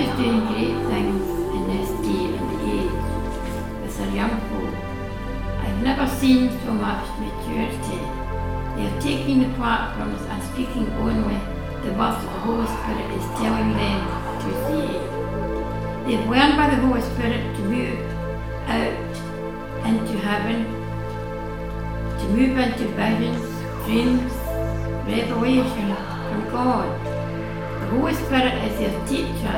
Is doing great things in this day and age with our young folk. I've never seen so much maturity. They are taking the platforms and speaking only the words the Holy Spirit is telling them to say. They've learned by the Holy Spirit to move out into heaven, to move into visions, dreams, revelation from God. Spirit is their teacher.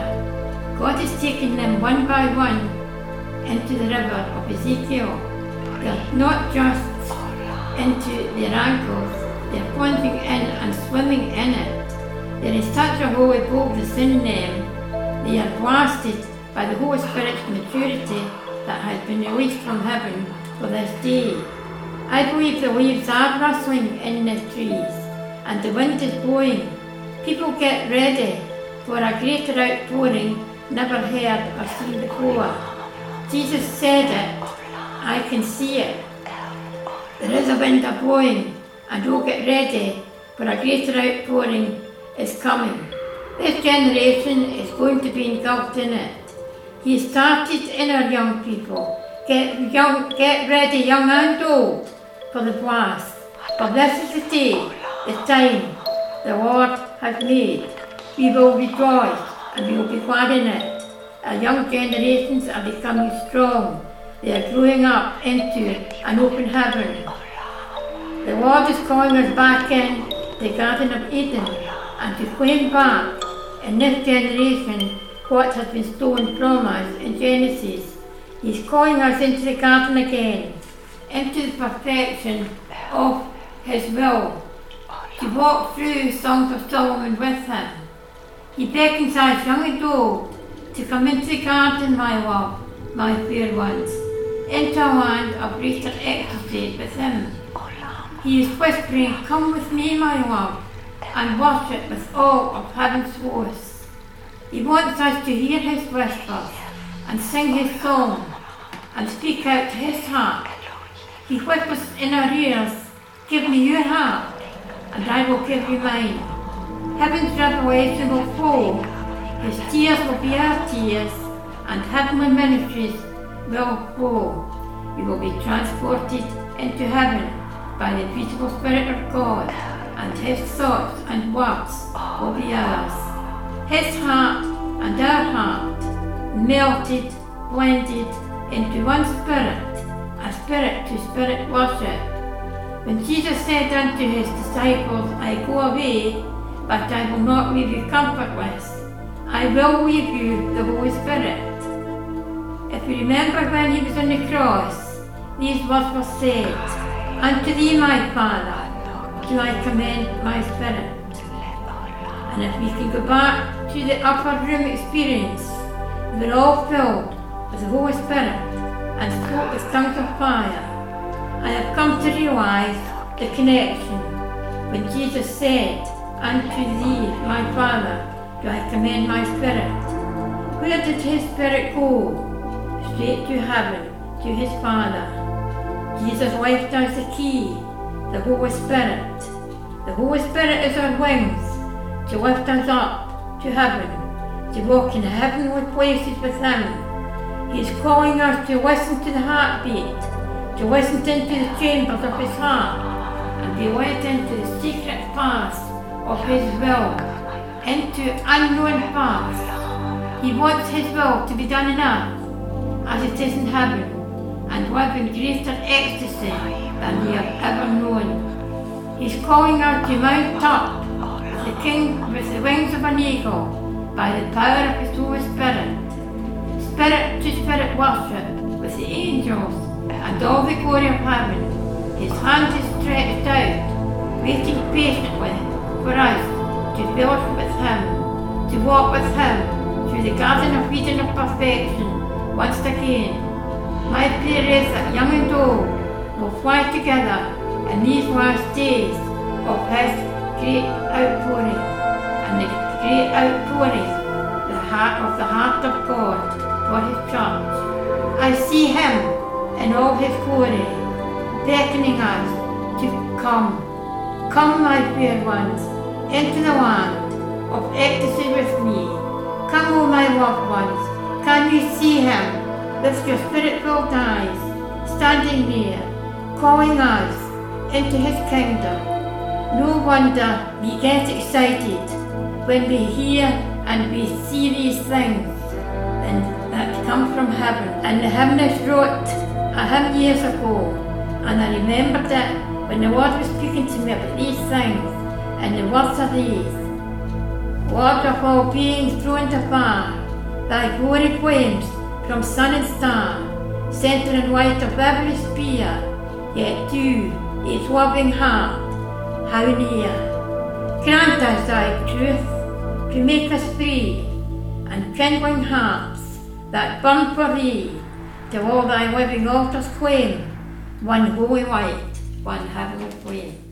God is taking them one by one into the river of Ezekiel. They're not just into their ankles, they're plunging in and swimming in it. There is such a holy boldness in them. They are blasted by the Holy Spirit's maturity that has been released from heaven for this day. I believe the leaves are rustling in the trees and the wind is blowing. People get ready for a greater outpouring never heard or seen before. Jesus said it. I can see it. There is a wind a blowing and oh get ready for a greater outpouring is coming. This generation is going to be engulfed in it. He started in our young people. Get, young, get ready, young and old, for the blast. For this is the day, the time the Lord has made. We will rejoice and we will be glad in it. Our young generations are becoming strong. They are growing up into an open heaven. The Lord is calling us back in the Garden of Eden and to claim back in this generation what has been stolen from us in Genesis. He's calling us into the garden again, into the perfection of His will, to walk through Songs of Solomon with Him. He beckons us, young and old, to come into the garden, my love, my fair ones, into a land of greater ecstasy with Him. He is whispering, Come with me, my love, and worship with all of heaven's hosts. He wants us to hear his whispers and sing his song and speak out to his heart. He whispers in our ears, Give me your heart, and I will give you mine. Heaven's revelation will fall, his tears will be our tears, and heavenly ministries will flow. We will be transported into heaven by the beautiful Spirit of God, and his thoughts and words will be ours his heart and our heart melted, blended into one spirit, a spirit to spirit worship. When Jesus said unto his disciples, I go away, but I will not leave you comfortless, I will leave you the Holy Spirit. If you remember when he was on the cross, these words were said, Unto thee, my Father, do I commend my spirit. And if we can go back to the upper room experience, we were all filled with the Holy Spirit and spoke with tongues of fire. I have come to realize the connection when Jesus said, Unto thee, my Father, do I commend my spirit. Where did his spirit go? Straight to heaven, to his Father. Jesus left us the key, the Holy Spirit. The Holy Spirit is our wings to lift us up to heaven, to walk in heavenly places with Him. He is calling us to listen to the heartbeat, to listen into the chambers of His heart, and be led into the secret paths of His will, into unknown paths. He wants His will to be done in earth as it is in heaven, and live in greater ecstasy than we have ever known. He's calling us to mount up the King with the wings of an eagle, by the power of his Holy Spirit. Spirit to spirit worship with the angels and all the glory of heaven. His hand is stretched out, waiting patiently for us to fellowship with him, to walk with him through the garden of Eden of perfection once again. My prayer is that young and old will fly together in these last days of his great outpouring and the great outpouring the heart of the heart of God for his church. I see him in all his glory, beckoning us to come. Come, my fair ones, into the land of ecstasy with me. Come oh my loved ones, can you see him with your spirit-filled eyes, standing there, calling us into his kingdom? No wonder we get excited when we hear and we see these things and that come from heaven. And the hymnist wrote a hymn years ago, and I remembered it when the Lord was speaking to me about these things, and the words are these. Lord of all beings throned afar, thy glory flames from sun and star, centre and light of every sphere, yet you, its loving heart, how near. Grant us thy truth to make us free, and kindling hearts that burn for thee, till all thy living altars claim one holy light, one heavenly flame.